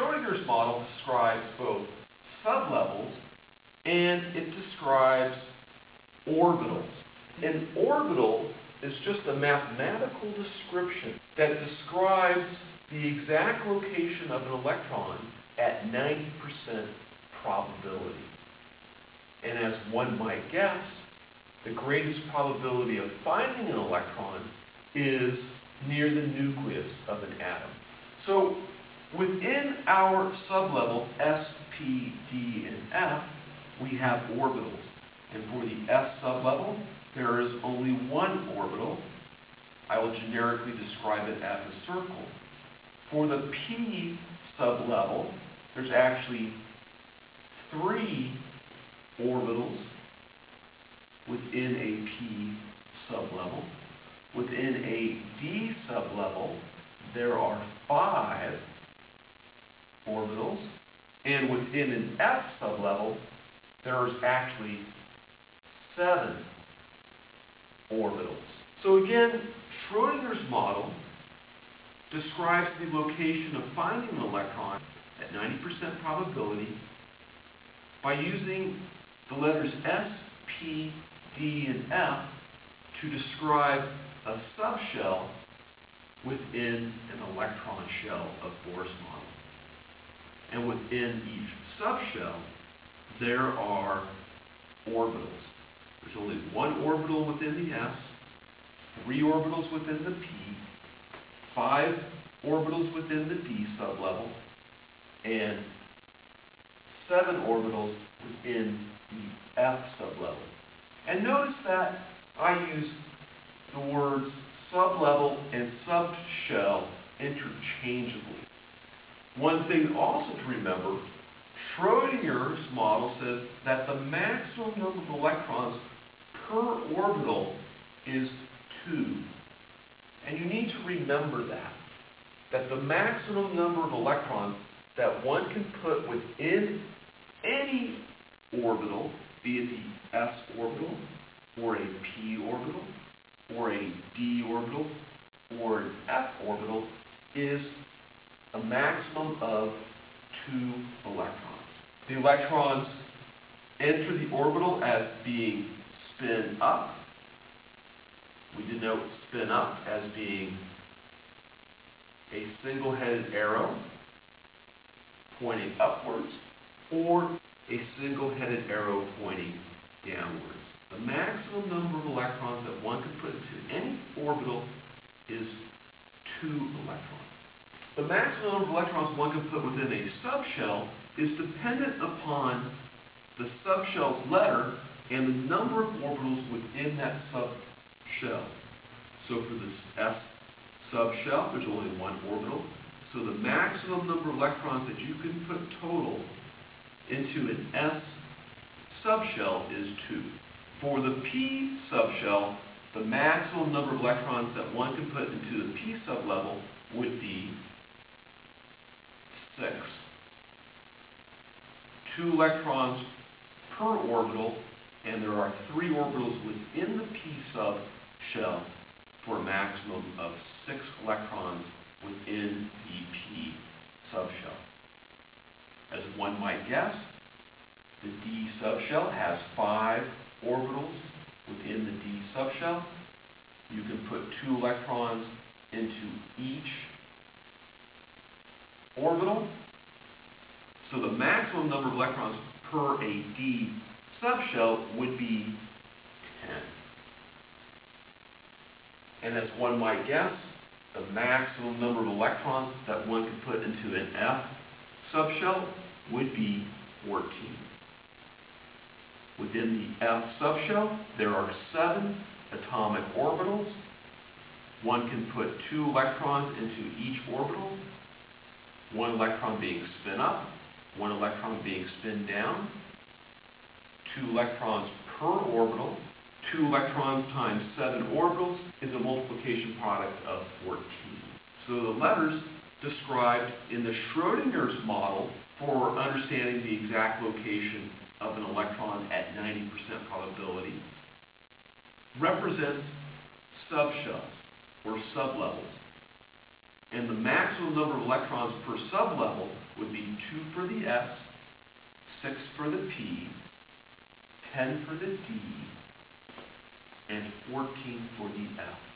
Schrodinger's model describes both sublevels and it describes orbitals. An orbital is just a mathematical description that describes the exact location of an electron at 90% probability. And as one might guess, the greatest probability of finding an electron is near the nucleus of an atom. So within our sublevels S, P, D, and F, we have orbitals. And for the S sublevel, there is only one orbital. I will generically describe it as a circle. For the P sublevel, there's actually three orbitals within a P sublevel. Within a D sublevel, there are five orbitals. And within an F sublevel, there's actually seven orbitals. So again, Schrodinger's model describes the location of finding an electron at 90% probability by using the letters S, P, D, and F to describe a subshell within an electron shell of Bohr's model. And within each subshell, there are orbitals. There's only one orbital within the S, three orbitals within the P, five orbitals within the D sublevel, and seven orbitals within the F sublevel. And notice that I use the words sublevel and subshell interchangeably. One thing also to remember, Schrodinger's model says that the maximum number of electrons per orbital is 2. And you need to remember that. That the maximum number of electrons that one can put within any orbital, be it the s orbital, or a p orbital, or a d orbital, or an f orbital, is maximum of two electrons. The electrons enter the orbital as being spin up. We denote spin up as being a single-headed arrow pointing upwards or a single-headed arrow pointing downwards. The maximum number of electrons that one can put into any orbital is two electrons. The maximum number of electrons one can put within a subshell is dependent upon the subshell's letter and the number of orbitals within that subshell. So for this S subshell, there's only one orbital. So the maximum number of electrons that you can put total into an S subshell is 2. For the P subshell, the maximum number of electrons that one can put into the P sublevel would be 6. Two electrons per orbital, and there are three orbitals within the P subshell for a maximum of 6 electrons within the P subshell. As one might guess, the D subshell has five orbitals within the D subshell. You can put two electrons into each orbital. So the maximum number of electrons per a D subshell would be 10. And as one might guess, the maximum number of electrons that one could put into an F subshell would be 14. Within the F subshell, there are seven atomic orbitals. One can put two electrons into each orbital, one electron being spin up, one electron being spin down, two electrons per orbital. Two electrons times seven orbitals is a multiplication product of 14. So the letters described in the Schrodinger's model for understanding the exact location of an electron at 90% probability represents subshells or sublevels. And the maximum number of electrons per sublevel would be 2 for the S, 6 for the P, 10 for the D, and 14 for the F.